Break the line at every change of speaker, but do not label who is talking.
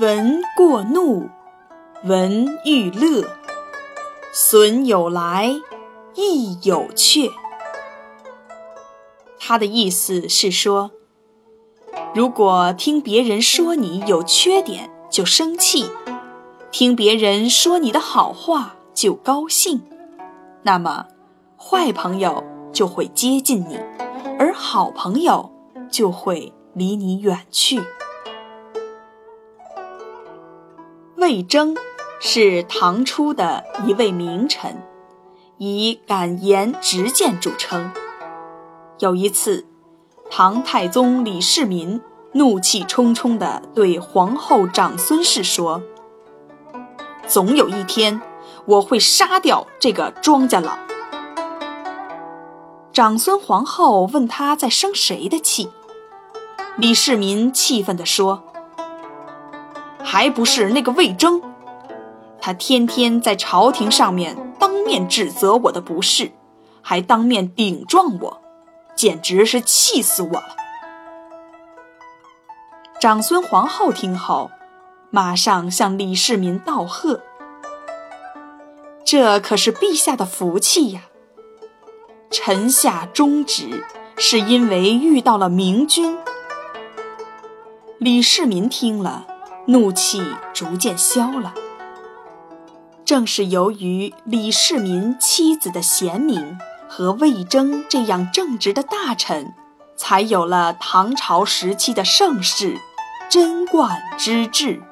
闻过怒，闻欲乐，损有来，益有去。他的意思是说，如果听别人说你有缺点就生气，听别人说你的好话就高兴，那么坏朋友就会接近你，而好朋友就会离你远去。魏征是唐初的一位名臣，以敢言直谏著称。有一次，唐太宗李世民怒气冲冲地对皇后长孙氏说：“总有一天，我会杀掉这个庄稼佬。”长孙皇后问他在生谁的气，李世民气愤地说。还不是那个魏征，他天天在朝廷上面当面指责我的不是，还当面顶撞我，简直是气死我了。长孙皇后听后，马上向李世民道贺：“这可是陛下的福气呀！臣下忠直，是因为遇到了明君。”李世民听了。怒气逐渐消了，正是由于李世民妻子的贤明和魏征这样正直的大臣，才有了唐朝时期的盛世——贞观之治。